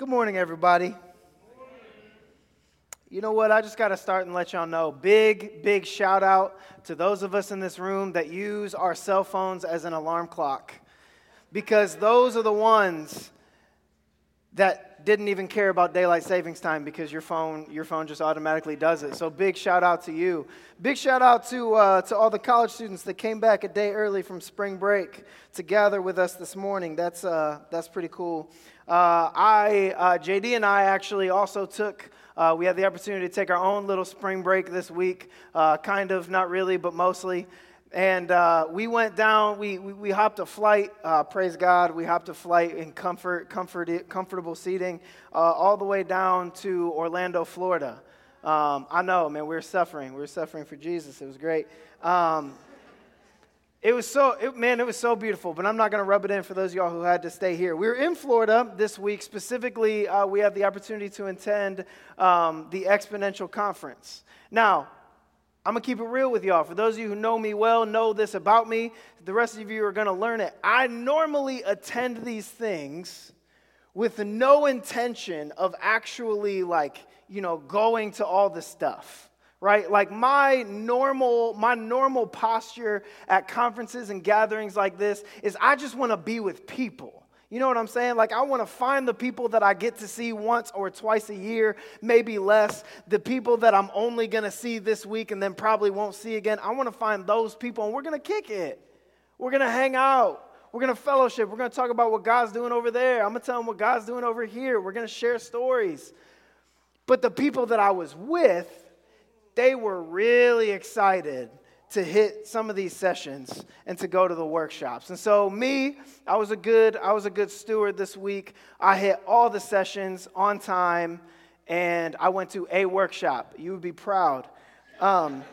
Good morning, everybody. You know what? I just got to start and let y'all know. Big, big shout out to those of us in this room that use our cell phones as an alarm clock. Because those are the ones that didn't even care about daylight savings time because your phone, your phone just automatically does it. So big shout out to you. Big shout out to, uh, to all the college students that came back a day early from spring break to gather with us this morning. That's, uh, that's pretty cool. Uh, I, uh, JD and I actually also took, uh, we had the opportunity to take our own little spring break this week, uh, kind of, not really, but mostly. And uh, we went down, we, we, we hopped a flight, uh, praise God, we hopped a flight in comfort, comfort comfortable seating all the way down to Orlando, Florida. Um, I know, man, we were suffering. We were suffering for Jesus. It was great. Um, it was so, it, man, it was so beautiful, but I'm not going to rub it in for those of y'all who had to stay here. We were in Florida this week. Specifically, uh, we had the opportunity to attend um, the Exponential Conference. Now, I'm going to keep it real with y'all. For those of you who know me well, know this about me, the rest of you are going to learn it. I normally attend these things with no intention of actually, like, you know, going to all the stuff right like my normal my normal posture at conferences and gatherings like this is i just want to be with people you know what i'm saying? Like i want to find the people that i get to see once or twice a year maybe less. The people that i'm only going to see this week and then probably won't see again. I want to find those people and we're going to kick it. We're going to hang out. We're going to fellowship. We're going to talk about what god's doing over there. I'm going to tell them what god's doing over here. We're going to share stories. But the people that i was with they were really excited to hit some of these sessions and to go to the workshops. And so me, I was a good I was a good steward this week. I hit all the sessions on time and I went to a workshop. You would be proud. Um,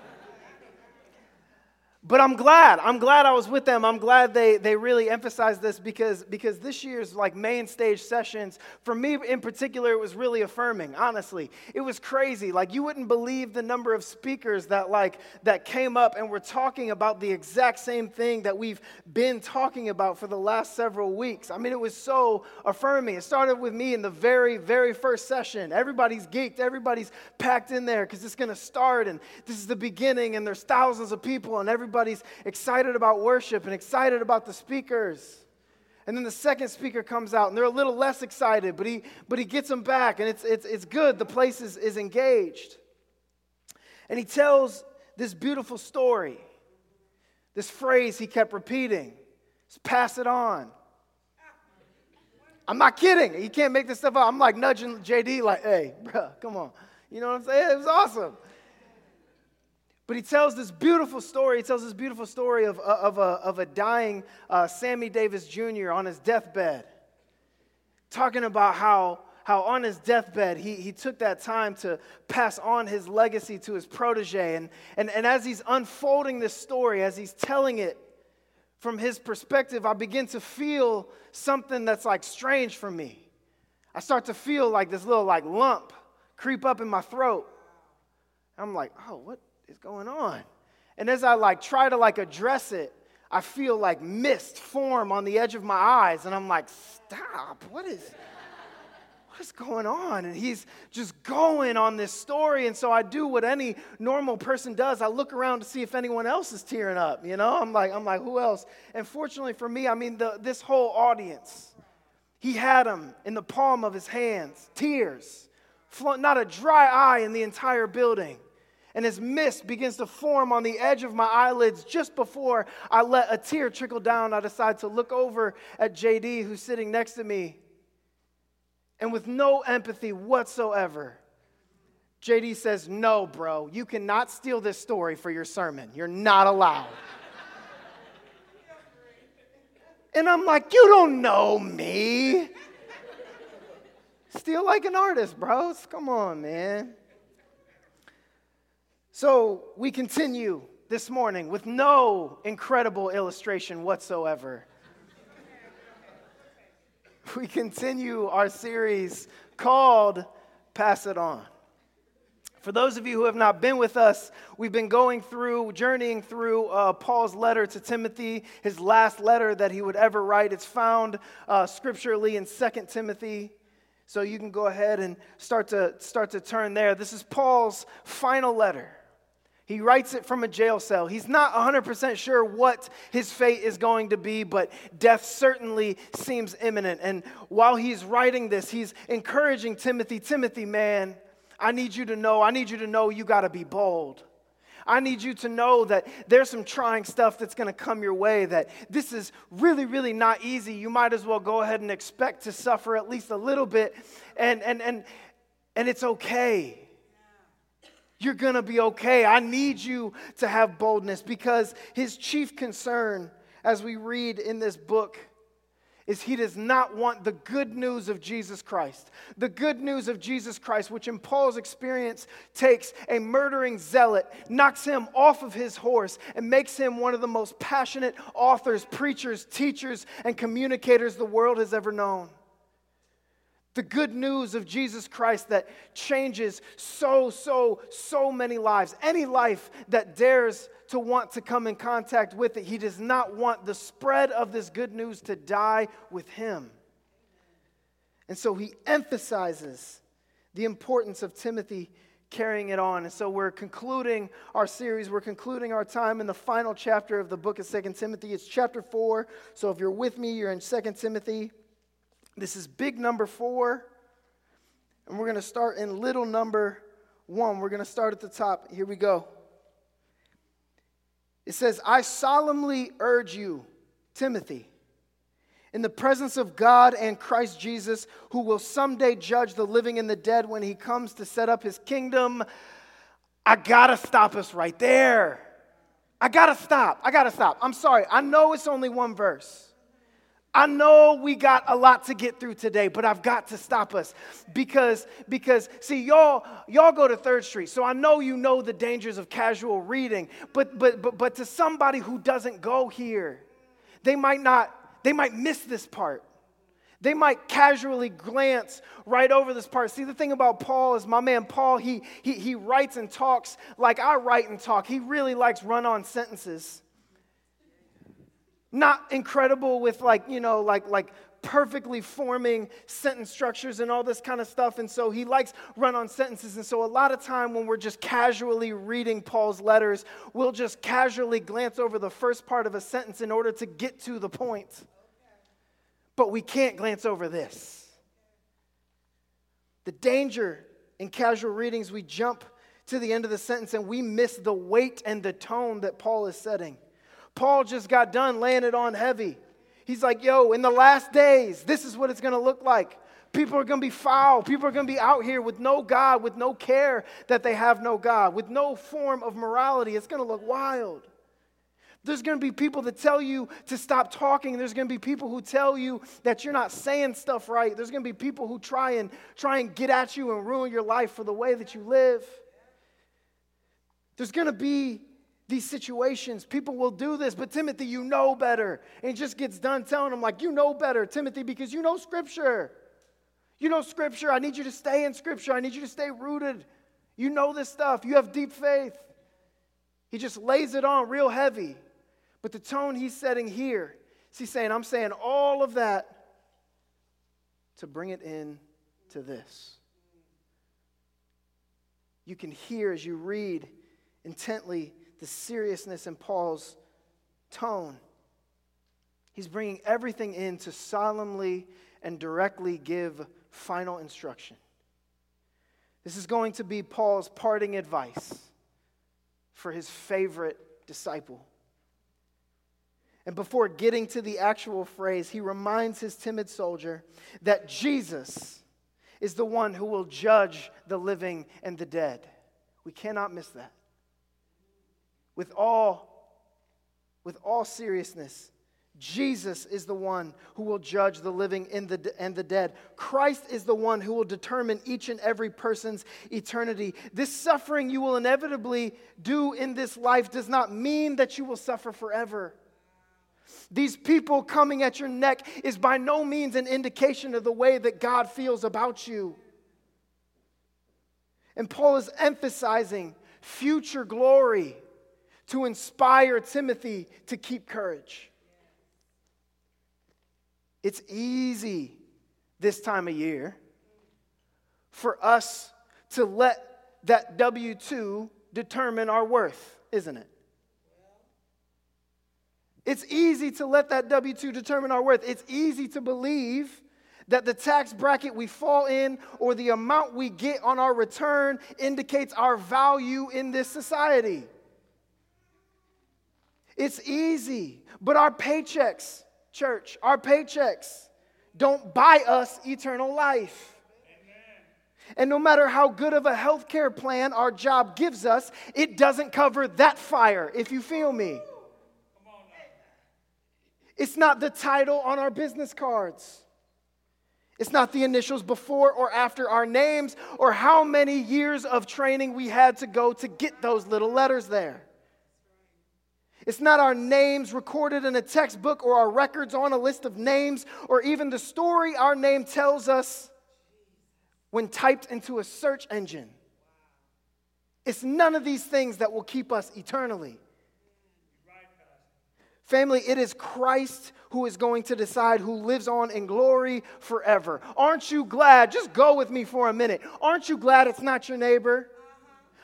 but I'm glad. I'm glad I was with them. I'm glad they, they really emphasized this because, because this year's like main stage sessions, for me in particular, it was really affirming, honestly. It was crazy. Like you wouldn't believe the number of speakers that like that came up and were talking about the exact same thing that we've been talking about for the last several weeks. I mean, it was so affirming. It started with me in the very, very first session. Everybody's geeked, everybody's packed in there because it's gonna start and this is the beginning, and there's thousands of people, and everybody everybody's excited about worship and excited about the speakers. And then the second speaker comes out and they're a little less excited, but he, but he gets them back and it's, it's, it's good. The place is, is engaged. And he tells this beautiful story, this phrase he kept repeating pass it on. I'm not kidding. You can't make this stuff up. I'm like nudging JD, like, hey, bro, come on. You know what I'm saying? It was awesome. But he tells this beautiful story. He tells this beautiful story of, of, a, of a dying uh, Sammy Davis Jr. on his deathbed, talking about how, how on his deathbed he, he took that time to pass on his legacy to his protege. And, and, and as he's unfolding this story, as he's telling it from his perspective, I begin to feel something that's like strange for me. I start to feel like this little like lump creep up in my throat. I'm like, oh, what, is going on? And as I like try to like address it, I feel like mist form on the edge of my eyes, and I'm like, stop, what is what is going on? And he's just going on this story. And so I do what any normal person does. I look around to see if anyone else is tearing up. You know, I'm like, I'm like, who else? And fortunately for me, I mean, the, this whole audience, he had them in the palm of his hands, tears, not a dry eye in the entire building and as mist begins to form on the edge of my eyelids just before I let a tear trickle down, I decide to look over at JD, who's sitting next to me. And with no empathy whatsoever, JD says, No, bro, you cannot steal this story for your sermon. You're not allowed. and I'm like, You don't know me. Steal like an artist, bros. Come on, man. So we continue this morning with no incredible illustration whatsoever. we continue our series called Pass It On. For those of you who have not been with us, we've been going through, journeying through uh, Paul's letter to Timothy, his last letter that he would ever write. It's found uh, scripturally in 2 Timothy So you can go ahead and start to start to turn there. This is Paul's final letter. He writes it from a jail cell. He's not 100% sure what his fate is going to be, but death certainly seems imminent. And while he's writing this, he's encouraging Timothy Timothy, man, I need you to know, I need you to know you got to be bold. I need you to know that there's some trying stuff that's going to come your way, that this is really, really not easy. You might as well go ahead and expect to suffer at least a little bit, and, and, and, and it's okay. You're going to be okay. I need you to have boldness because his chief concern, as we read in this book, is he does not want the good news of Jesus Christ. The good news of Jesus Christ, which in Paul's experience takes a murdering zealot, knocks him off of his horse, and makes him one of the most passionate authors, preachers, teachers, and communicators the world has ever known. The good news of Jesus Christ that changes so, so, so many lives. Any life that dares to want to come in contact with it, he does not want the spread of this good news to die with him. And so he emphasizes the importance of Timothy carrying it on. And so we're concluding our series. We're concluding our time in the final chapter of the book of Second Timothy. It's chapter 4. So if you're with me, you're in Second Timothy. This is big number four. And we're going to start in little number one. We're going to start at the top. Here we go. It says, I solemnly urge you, Timothy, in the presence of God and Christ Jesus, who will someday judge the living and the dead when he comes to set up his kingdom. I gotta stop us right there. I gotta stop. I gotta stop. I'm sorry. I know it's only one verse. I know we got a lot to get through today, but I've got to stop us because because see y'all y'all go to 3rd Street. So I know you know the dangers of casual reading, but but but but to somebody who doesn't go here, they might not they might miss this part. They might casually glance right over this part. See, the thing about Paul is my man Paul, he, he, he writes and talks like I write and talk. He really likes run on sentences not incredible with like you know like like perfectly forming sentence structures and all this kind of stuff. And so he likes run on sentences. And so a lot of time when we're just casually reading paul's letters we'll just casually glance over the first part of a sentence in order to get to the point. But we can't glance over this. The danger in casual readings we jump to the end of the sentence and we miss the weight and the tone that paul is setting Paul just got done laying it on heavy. He's like, yo, in the last days, this is what it's going to look like. People are going to be foul. People are going to be out here with no God, with no care that they have no God, with no form of morality. It's going to look wild. There's going to be people that tell you to stop talking. There's going to be people who tell you that you're not saying stuff right. There's going to be people who try and try and get at you and ruin your life for the way that you live. There's going to be these situations. People will do this, but Timothy, you know better. And just gets done telling him, like, you know better, Timothy, because you know Scripture. You know Scripture. I need you to stay in Scripture. I need you to stay rooted. You know this stuff. You have deep faith. He just lays it on real heavy. But the tone he's setting here is he's saying, I'm saying all of that to bring it in to this. You can hear as you read intently the seriousness in Paul's tone. He's bringing everything in to solemnly and directly give final instruction. This is going to be Paul's parting advice for his favorite disciple. And before getting to the actual phrase, he reminds his timid soldier that Jesus is the one who will judge the living and the dead. We cannot miss that with all, with all seriousness. Jesus is the one who will judge the living and the, and the dead. Christ is the one who will determine each and every person's eternity. This suffering you will inevitably do in this life does not mean that you will suffer forever. These people coming at your neck is by no means an indication of the way that God feels about you. And Paul is emphasizing future glory to inspire Timothy to keep courage. It's easy this time of year for us to let that W 2 determine our worth, isn't it? It's easy to let that W 2 determine our worth. It's easy to believe that the tax bracket we fall in or the amount we get on our return indicates our value in this society. It's easy, but our paychecks, church, our paychecks don't buy us eternal life. And no matter how good of a health care plan our job gives us, it doesn't cover that fire, if you feel me. It's not the title on our business cards. It's not the initials before or after our names or how many years of training we had to go to get those little letters there. It's not our names recorded in a textbook or our records on a list of names or even the story our name tells us when typed into a search engine. It's none of these things that will keep us eternally. Family, it is Christ who is going to decide who lives on in glory forever. Aren't you glad? Just go with me for a minute. Aren't you glad it's not your neighbor?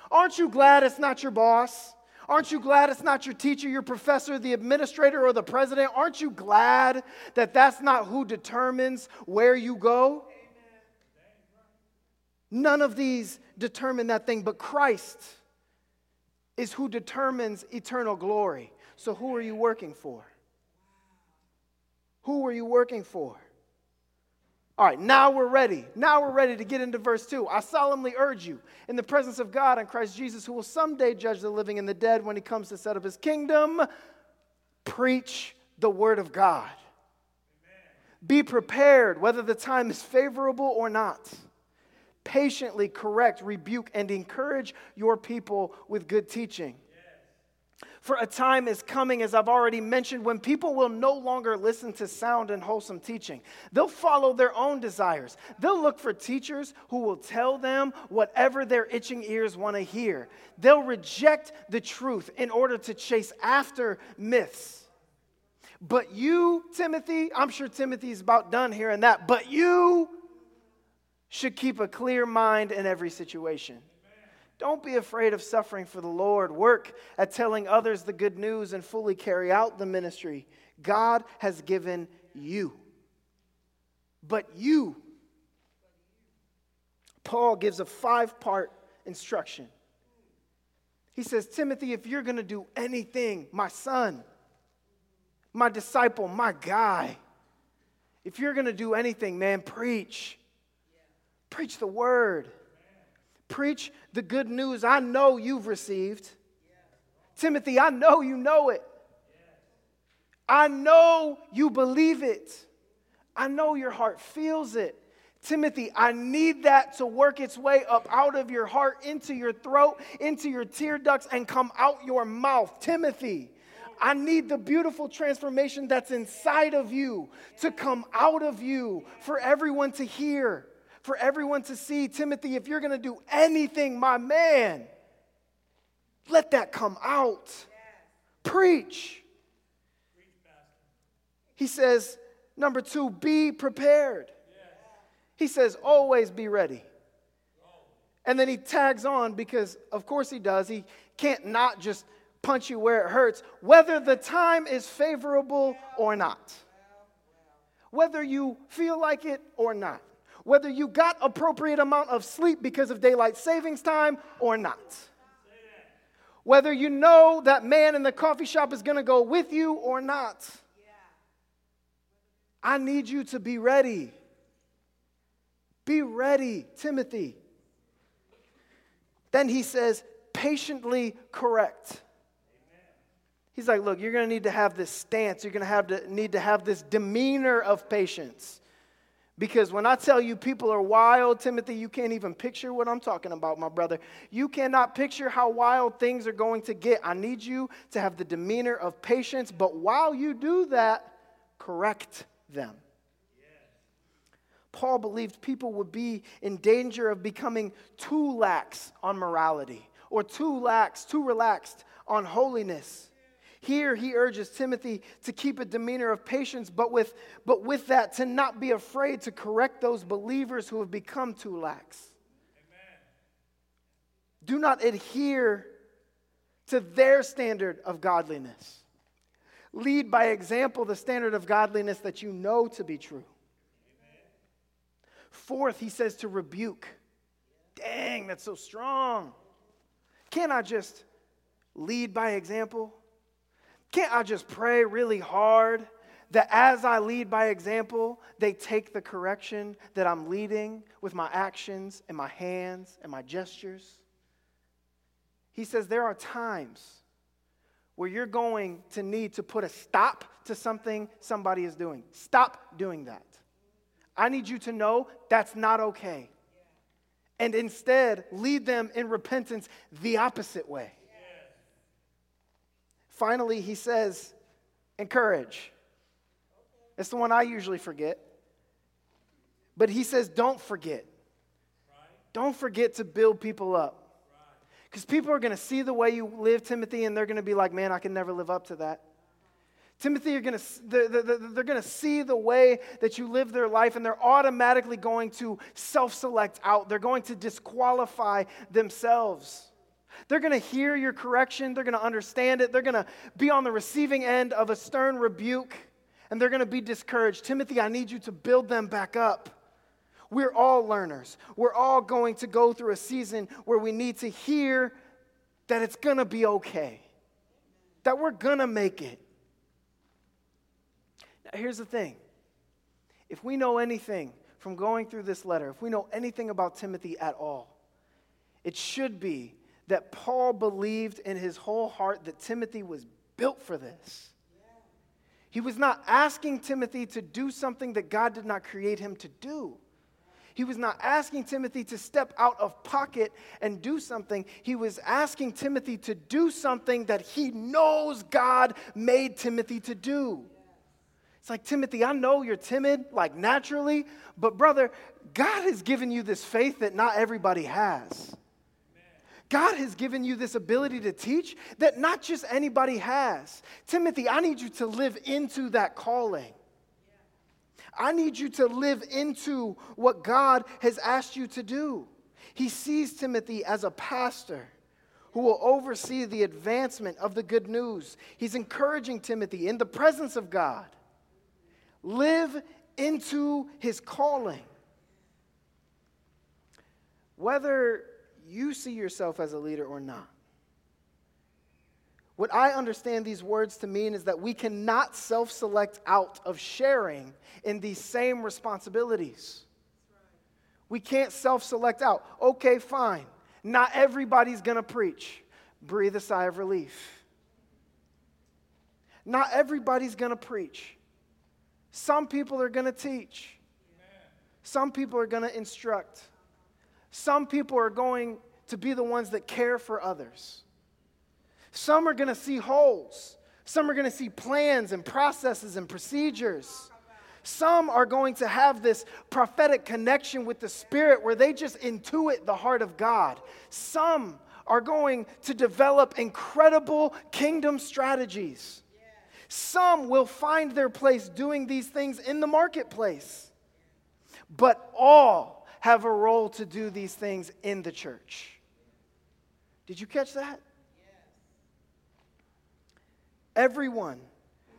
Aren't you glad it's not your boss? Aren't you glad it's not your teacher, your professor, the administrator, or the president? Aren't you glad that that's not who determines where you go? None of these determine that thing, but Christ is who determines eternal glory. So, who are you working for? Who are you working for? All right, now we're ready. Now we're ready to get into verse 2. I solemnly urge you, in the presence of God and Christ Jesus, who will someday judge the living and the dead when he comes to set up his kingdom, preach the word of God. Amen. Be prepared, whether the time is favorable or not. Patiently correct, rebuke, and encourage your people with good teaching. For a time is coming, as I've already mentioned, when people will no longer listen to sound and wholesome teaching. They'll follow their own desires. They'll look for teachers who will tell them whatever their itching ears want to hear. They'll reject the truth in order to chase after myths. But you, Timothy, I'm sure Timothy's about done hearing that, but you should keep a clear mind in every situation. Don't be afraid of suffering for the Lord. Work at telling others the good news and fully carry out the ministry God has given you. But you, Paul gives a five part instruction. He says, Timothy, if you're going to do anything, my son, my disciple, my guy, if you're going to do anything, man, preach. Preach the word preach the good news I know you've received. Timothy, I know you know it. I know you believe it. I know your heart feels it. Timothy, I need that to work its way up out of your heart, into your throat, into your tear ducts, and come out your mouth. Timothy, I need the beautiful transformation that's inside of you to come out of you for everyone to hear for everyone to see. Timothy, if you're going to do anything, my man, let that come out. Preach. He says, number two, be prepared. He says, always be ready. And then he tags on because, of course, he does. He can't not just punch you where it hurts, whether the time is favorable or not. Whether you feel like it or not whether you got appropriate amount of sleep because of daylight savings time or not. Whether you know that man in the coffee shop is going to go with you or not. I need you to be ready. Be ready, Timothy. Then he says, patiently correct. He's like, look, you're going to need to have this stance. You're going to have to need to have this demeanor of patience. Because when I tell you people are wild, Timothy, you can't even picture what I'm talking about, my brother. You cannot picture how wild things are going to get. I need you to have the demeanor of patience, but while you do that, correct them. Paul believed people would be in danger of becoming too lax on morality or too lax, too relaxed on holiness. Here he urges Timothy to keep a demeanor of patience, but with, but with that, to not be afraid to correct those believers who have become too lax. Do not adhere to their standard of godliness. Lead by example the standard of godliness that you know to be true. Fourth, he says to rebuke. Dang, that's so strong. Can't I just lead by example? Can't I just pray really hard that as I lead by example, they take the correction that I'm leading with my actions and my hands and my gestures? He says there are times where you're going to need to put a stop to something somebody is doing. Stop doing that. I need you to know that's not okay. And instead, lead them in repentance the opposite way. Finally, he says, encourage. It's the one I usually forget. But he says, don't forget. Don't forget to build people up. Because people are going to see the way you live, Timothy, and they're going to be like, man, I can never live up to that. Timothy, you're gonna, they're, they're, going to see the way that you live their life, and they're automatically going to self select out. They're going to disqualify themselves. They're going to hear your correction, they're going to understand it, they're going to be on the receiving end of a stern rebuke, and they're going to be discouraged. Timothy, I need you to build them back up. We're all learners. We're all going to go through a season where we need to hear that it's going to be okay, that we're going to make it Now, here's the thing if we know anything from going through this letter, if we know anything about Timothy at all, it should be that Paul believed in his whole heart that Timothy was built for this. He was not asking Timothy to do something that God did not create him to do. He was not asking Timothy to step out of pocket and do something. He was asking Timothy to do something that he knows God made Timothy to do. It's like, Timothy, I know you're timid, like naturally, but brother, God has given you this faith that not everybody has. God has given you this ability to teach that not just anybody has. Timothy, I need you to live into that calling. I need you to live into what God has asked you to do. He sees Timothy as a pastor who will oversee the advancement of the good news. He's encouraging Timothy in the presence of God live into his calling. Whether you see yourself as a leader or not. What I understand these words to mean is that we cannot self select out of sharing in these same responsibilities. We can't self select out. Okay, fine. Not everybody's going to preach. Breathe a sigh of relief. Not everybody's going to preach. Some people are going to teach. Some people are going to instruct. Some people are going to be the ones that care for others. Some are going to see holes. Some are going to see plans and processes and procedures. Some are going to have this prophetic connection with the Spirit where they just intuit the heart of God. Some are going to develop incredible kingdom strategies. Some will find their place doing these things in the marketplace, but all have a role to do these things in the church. Did you catch that? Everyone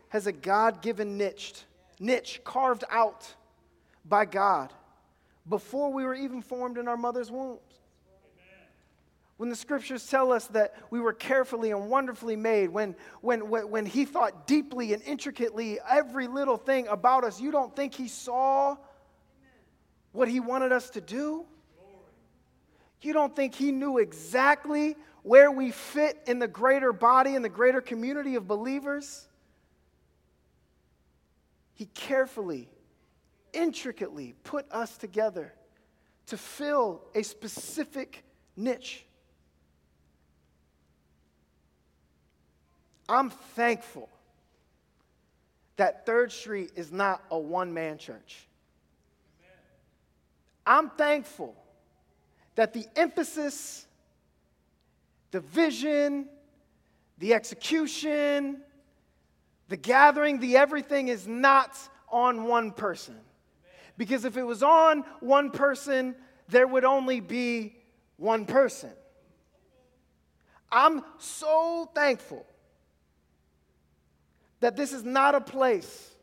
has a God given niche, niche carved out by God before we were even formed in our mother's wombs. When the scriptures tell us that we were carefully and wonderfully made, when, when, when, when he thought deeply and intricately every little thing about us, you don't think he saw what he wanted us to do? You don't think he knew exactly where we fit in the greater body, in the greater community of believers? He carefully, intricately put us together to fill a specific niche. I'm thankful that Third Street is not a one man church. I'm thankful that the emphasis, the vision, the execution, the gathering, the everything is not on one person. Because if it was on one person, there would only be one person. I'm so thankful that this is not a place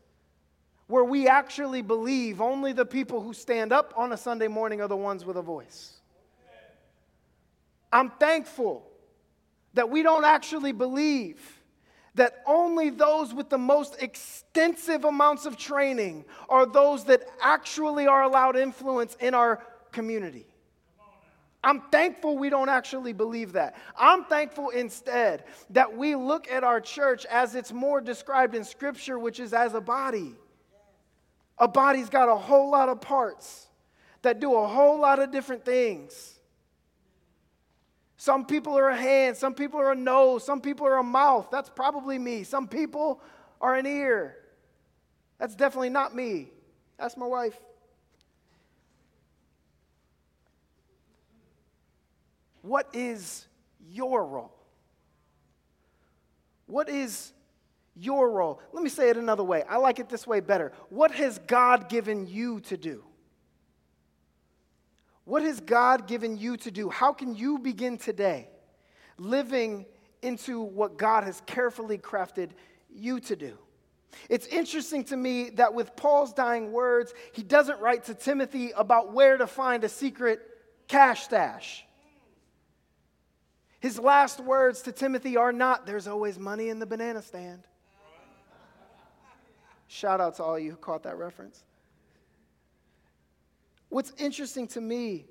where we actually believe only the people who stand up on a Sunday morning are the ones with a voice. I'm thankful that we don't actually believe that only those with the most extensive amounts of training are those that actually are allowed influence in our community. I'm thankful we don't actually believe that. I'm thankful instead that we look at our church as it's more described in Scripture, which is as a body. A body's got a whole lot of parts that do a whole lot of different things. Some people are a hand, some people are a nose, some people are a mouth. That's probably me. Some people are an ear. That's definitely not me. That's my wife. What is your role? What is your role? Let me say it another way. I like it this way better. What has God given you to do? What has God given you to do? How can you begin today living into what God has carefully crafted you to do? It's interesting to me that with Paul's dying words, he doesn't write to Timothy about where to find a secret cash stash. His last words to Timothy are not, there's always money in the banana stand. Shout out to all you who caught that reference. What's interesting to me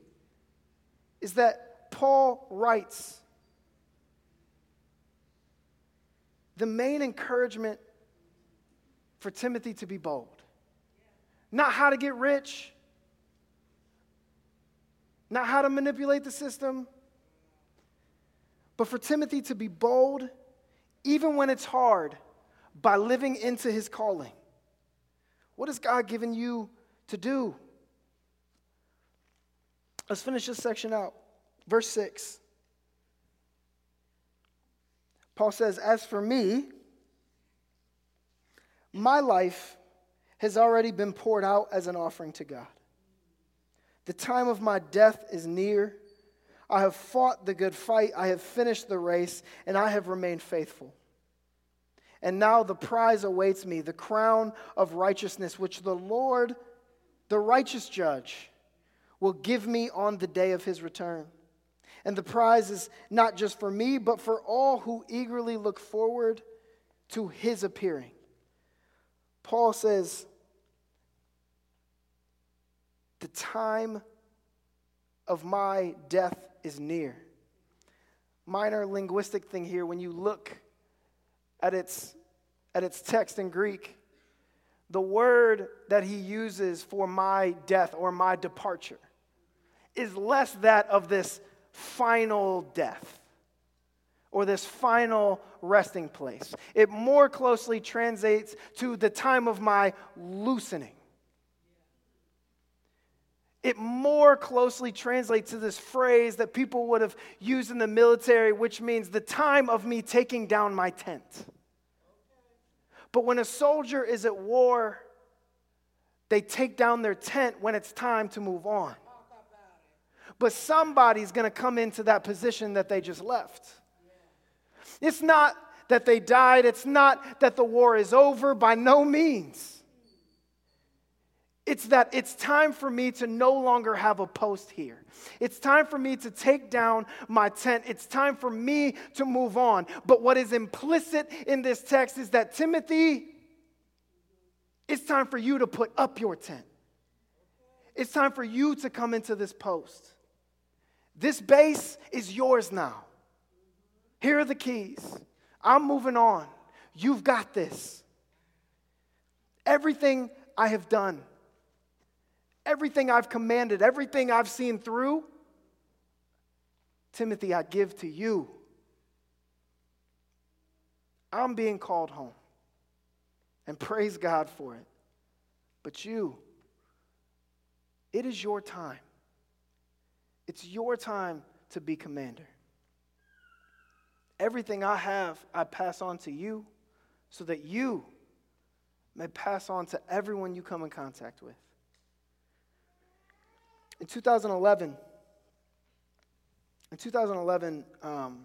is that Paul writes the main encouragement for Timothy to be bold. Not how to get rich, not how to manipulate the system, but for Timothy to be bold, even when it's hard, by living into his calling. What has God given you to do? Let's finish this section out. Verse 6. Paul says, As for me, my life has already been poured out as an offering to God. The time of my death is near. I have fought the good fight, I have finished the race, and I have remained faithful. And now the prize awaits me, the crown of righteousness, which the Lord, the righteous judge, will give me on the day of his return. And the prize is not just for me, but for all who eagerly look forward to his appearing. Paul says, The time of my death is near. Minor linguistic thing here when you look at its, at its text in Greek, the word that he uses for my death or my departure is less that of this final death or this final resting place. It more closely translates to the time of my loosening it more closely translates to this phrase that people would have used in the military, which means the time of me taking down my tent. But when a soldier is at war, they take down their tent when it's time to move on. But somebody's to come into that position that they just left. It's not that they died, it's not that the war is over, by no means. It's that it's time for me to no longer have a post here. It's time for me to take down my tent. It's time for me to move on. But what is implicit in this text is that Timothy, it's time for you to put up your tent. It's time for you to come into this post. This base is yours now. Here are the keys. I'm moving on. You've got this. Everything I have done Everything I've commanded, everything I've seen through, Timothy, I give to you. I'm being called home. And praise God for it. But you, it is your time. It's your time to be commander. Everything I have, I pass on to you so that you may pass on to everyone you come in contact with. In 2011, in 2011, um,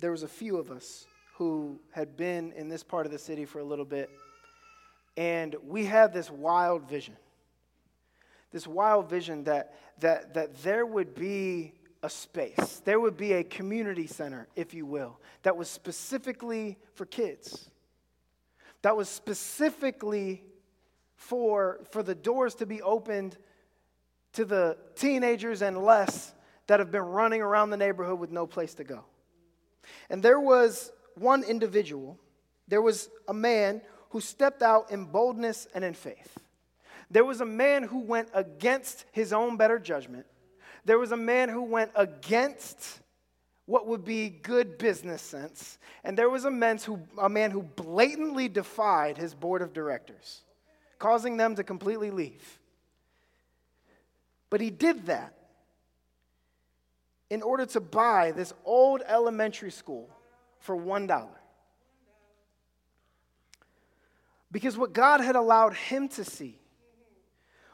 there was a few of us who had been in this part of the city for a little bit, and we had this wild vision. This wild vision that, that, that there would be a space, there would be a community center, if you will, that was specifically for kids, that was specifically for, for the doors to be opened to the teenagers and less that have been running around the neighborhood with no place to go. And there was one individual, there was a man who stepped out in boldness and in faith. There was a man who went against his own better judgment. There was a man who went against what would be good business sense. And there was a man who, a man who blatantly defied his board of directors, causing them to completely leave. But he did that in order to buy this old elementary school for $1. Because what God had allowed him to see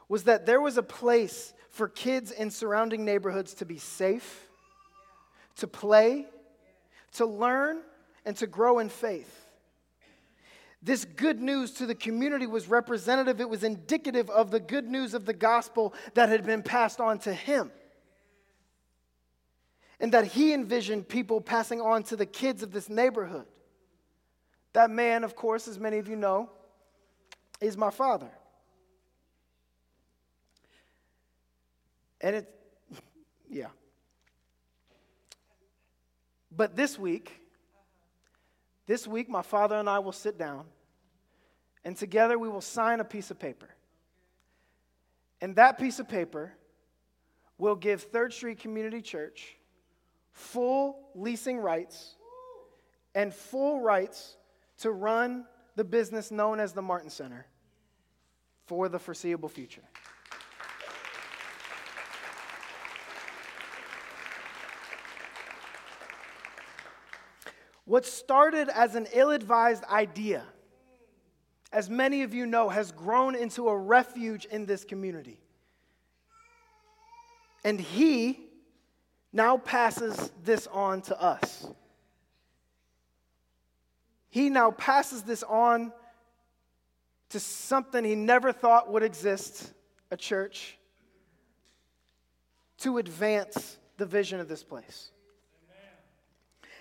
was that there was a place for kids in surrounding neighborhoods to be safe, to play, to learn, and to grow in faith. This good news to the community was representative, it was indicative of the good news of the gospel that had been passed on to him and that he envisioned people passing on to the kids of this neighborhood. That man, of course, as many of you know, is my father. And it, yeah. But this week, this week, my father and I will sit down, and together we will sign a piece of paper. And that piece of paper will give Third Street Community Church full leasing rights and full rights to run the business known as the Martin Center for the foreseeable future. What started as an ill advised idea, as many of you know, has grown into a refuge in this community. And he now passes this on to us. He now passes this on to something he never thought would exist a church to advance the vision of this place.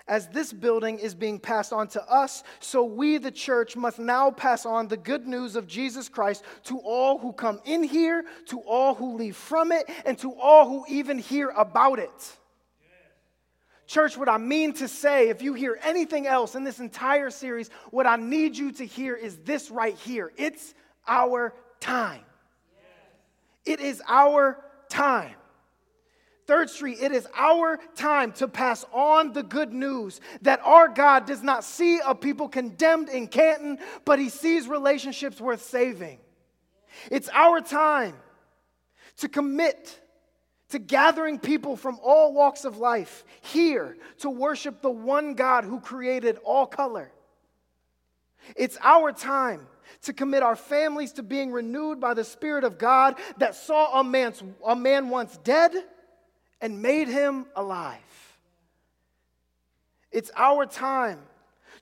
As this building is being passed on to us, so we, the church, must now pass on the good news of Jesus Christ to all who come in here, to all who leave from it, and to all who even hear about it. Church, what I mean to say, if you hear anything else in this entire series, what I need you to hear is this right here. It's our time. It is our time. Third Street, it is our time to pass on the good news that our God does not see a people condemned in Canton, but he sees relationships worth saving. It's our time to commit to gathering people from all walks of life here to worship the one God who created all color. It's our time to commit our families to being renewed by the Spirit of God that saw a, man's, a man once dead and made him alive. It's our time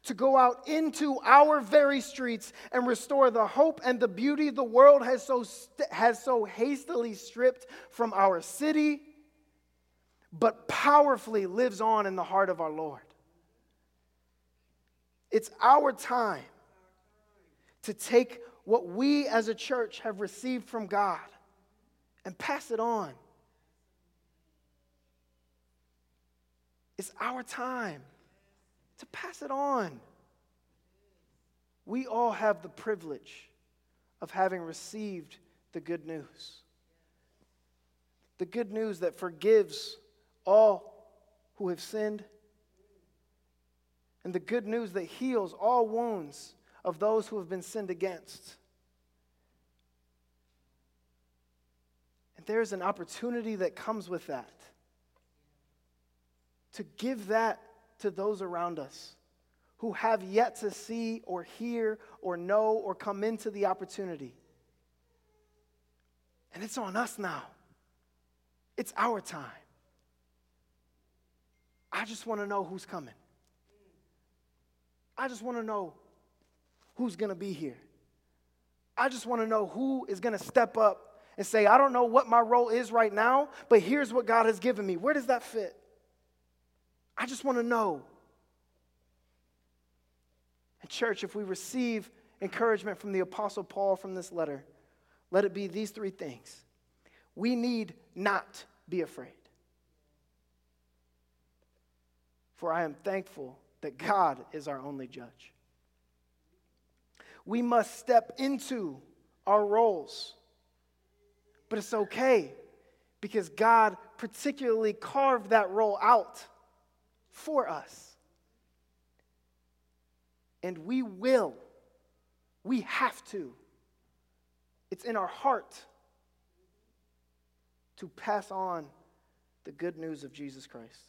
to go out into our very streets and restore the hope and the beauty the world has so, st- has so hastily stripped from our city, but powerfully lives on in the heart of our Lord. It's our time to take what we as a church have received from God and pass it on. It's our time to pass it on. We all have the privilege of having received the good news. The good news that forgives all who have sinned, and the good news that heals all wounds of those who have been sinned against. And there's an opportunity that comes with that to give that to those around us who have yet to see or hear or know or come into the opportunity. And it's on us now. It's our time. I just want to know who's coming. I just want to know who's going to be here. I just want to know who is going to step up and say, I don't know what my role is right now, but here's what God has given me. Where does that fit? I just want to know. And, church, if we receive encouragement from the Apostle Paul from this letter, let it be these three things. We need not be afraid. For I am thankful that God is our only judge. We must step into our roles. But it's okay because God particularly carved that role out for us. And we will, we have to, it's in our heart to pass on the good news of Jesus Christ.